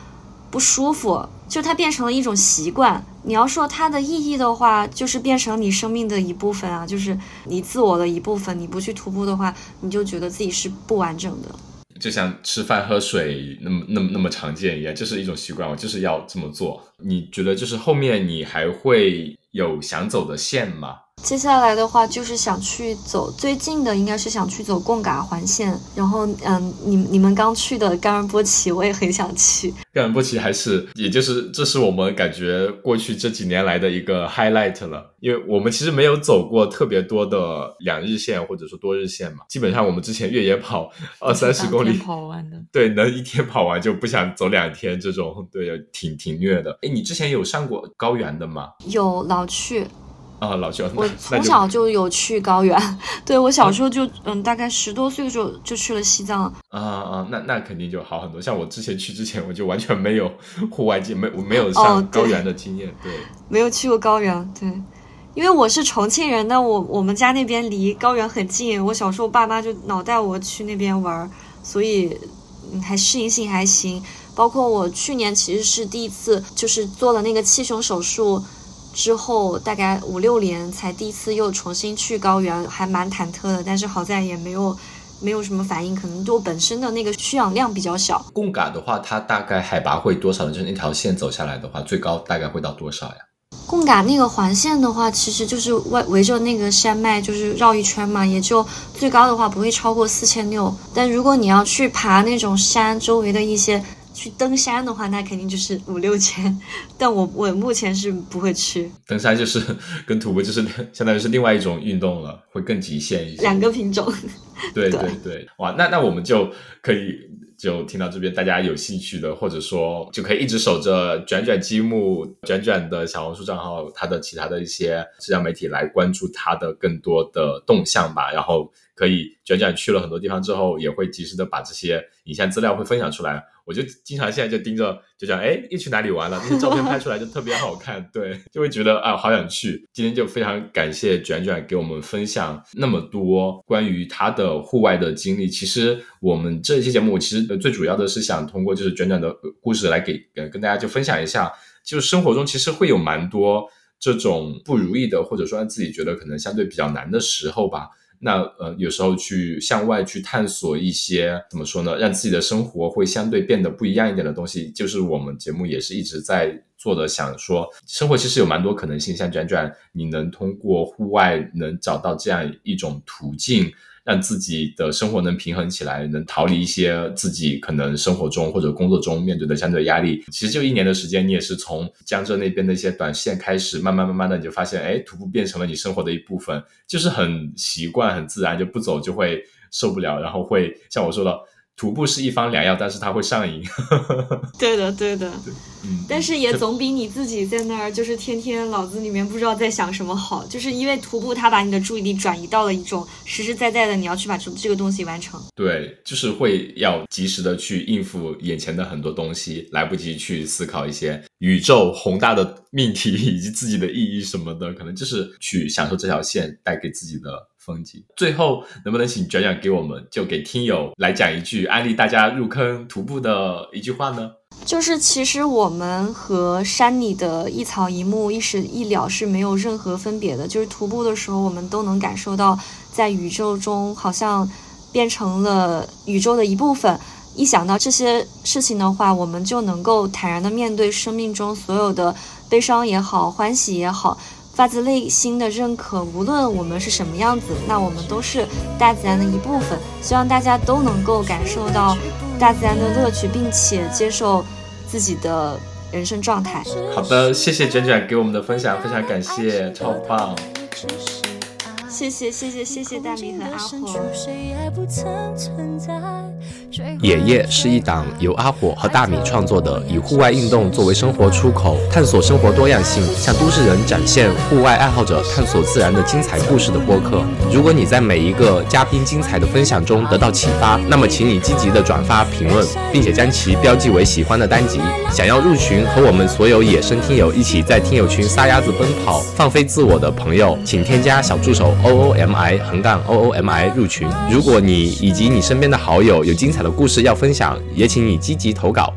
不舒服，就它变成了一种习惯。你要说它的意义的话，就是变成你生命的一部分啊，就是你自我的一部分。你不去徒步的话，你就觉得自己是不完整的。就像吃饭喝水那么那么那么常见一样，这是一种习惯，我就是要这么做。你觉得就是后面你还会有想走的线吗？接下来的话就是想去走最近的，应该是想去走贡嘎环线。然后，嗯，你你们刚去的冈仁波齐，我也很想去。冈仁波齐还是，也就是这是我们感觉过去这几年来的一个 highlight 了，因为我们其实没有走过特别多的两日线或者说多日线嘛。基本上我们之前越野跑 二三十公里跑完的，对，能一天跑完就不想走两天，这种对，挺挺虐的。哎，你之前有上过高原的吗？有老去。啊，老舅，我从小就有去高原，对我小时候就嗯，大概十多岁的时候就去了西藏。啊啊，那那肯定就好很多。像我之前去之前，我就完全没有户外经，没我没有上高原的经验，对，没有去过高原，对，因为我是重庆人，那我我们家那边离高原很近，我小时候爸妈就老带我去那边玩，所以还适应性还行。包括我去年其实是第一次，就是做了那个气胸手术。之后大概五六年才第一次又重新去高原，还蛮忐忑的。但是好在也没有没有什么反应，可能就本身的那个需氧量比较小。贡嘎的话，它大概海拔会多少呢？就是那条线走下来的话，最高大概会到多少呀？贡嘎那个环线的话，其实就是围围着那个山脉就是绕一圈嘛，也就最高的话不会超过四千六。但如果你要去爬那种山周围的一些。去登山的话，那肯定就是五六千，但我我目前是不会去。登山就是 跟徒步就是 相当于是另外一种运动了，会更极限一些。两个品种。对对。对，哇，那那我们就可以就听到这边，大家有兴趣的，或者说就可以一直守着卷卷积木卷卷的小红书账号，他的其他的一些社交媒体来关注他的更多的动向吧，然后可以卷卷去了很多地方之后，也会及时的把这些影像资料会分享出来。我就经常现在就盯着，就讲，哎，又去哪里玩了？那些照片拍出来就特别好看，对，就会觉得啊，好想去。今天就非常感谢卷卷给我们分享那么多关于他的户外的经历。其实我们这一期节目，其实最主要的是想通过就是卷卷的故事来给跟大家就分享一下，就是生活中其实会有蛮多这种不如意的，或者说自己觉得可能相对比较难的时候吧。那呃，有时候去向外去探索一些怎么说呢，让自己的生活会相对变得不一样一点的东西，就是我们节目也是一直在做的。想说，生活其实有蛮多可能性，像卷卷，你能通过户外能找到这样一种途径。让自己的生活能平衡起来，能逃离一些自己可能生活中或者工作中面对的相对压力。其实就一年的时间，你也是从江浙那边的一些短线开始，慢慢慢慢的你就发现，哎，徒步变成了你生活的一部分，就是很习惯、很自然，就不走就会受不了，然后会像我说的，徒步是一方良药，但是它会上瘾。对的，对的。嗯，但是也总比你自己在那儿就是天天脑子里面不知道在想什么好。就是因为徒步，它把你的注意力转移到了一种实实在在的，你要去把这这个东西完成。对，就是会要及时的去应付眼前的很多东西，来不及去思考一些宇宙宏大的命题 以及自己的意义什么的，可能就是去享受这条线带给自己的风景。最后，能不能请卷卷给我们，就给听友来讲一句安利大家入坑徒步的一句话呢？就是其实我们和山里的一草一木、一石一了是没有任何分别的。就是徒步的时候，我们都能感受到，在宇宙中好像变成了宇宙的一部分。一想到这些事情的话，我们就能够坦然的面对生命中所有的悲伤也好、欢喜也好，发自内心的认可。无论我们是什么样子，那我们都是大自然的一部分。希望大家都能够感受到大自然的乐趣，并且接受自己的人生状态。好的，谢谢卷卷给我们的分享，非常感谢，超棒。谢谢谢谢谢谢大米和阿火。野夜是一档由阿火和大米创作的，以户外运动作为生活出口，探索生活多样性，向都市人展现户外爱好者探索自然的精彩故事的播客。如果你在每一个嘉宾精彩的分享中得到启发，那么请你积极的转发评论，并且将其标记为喜欢的单集。想要入群和我们所有野生听友一起在听友群撒丫子奔跑、放飞自我的朋友，请添加小助手 O O M I 横杠 O O M I 入群。如果你以及你身边的好友有精彩的故事要分享，也请你积极投稿。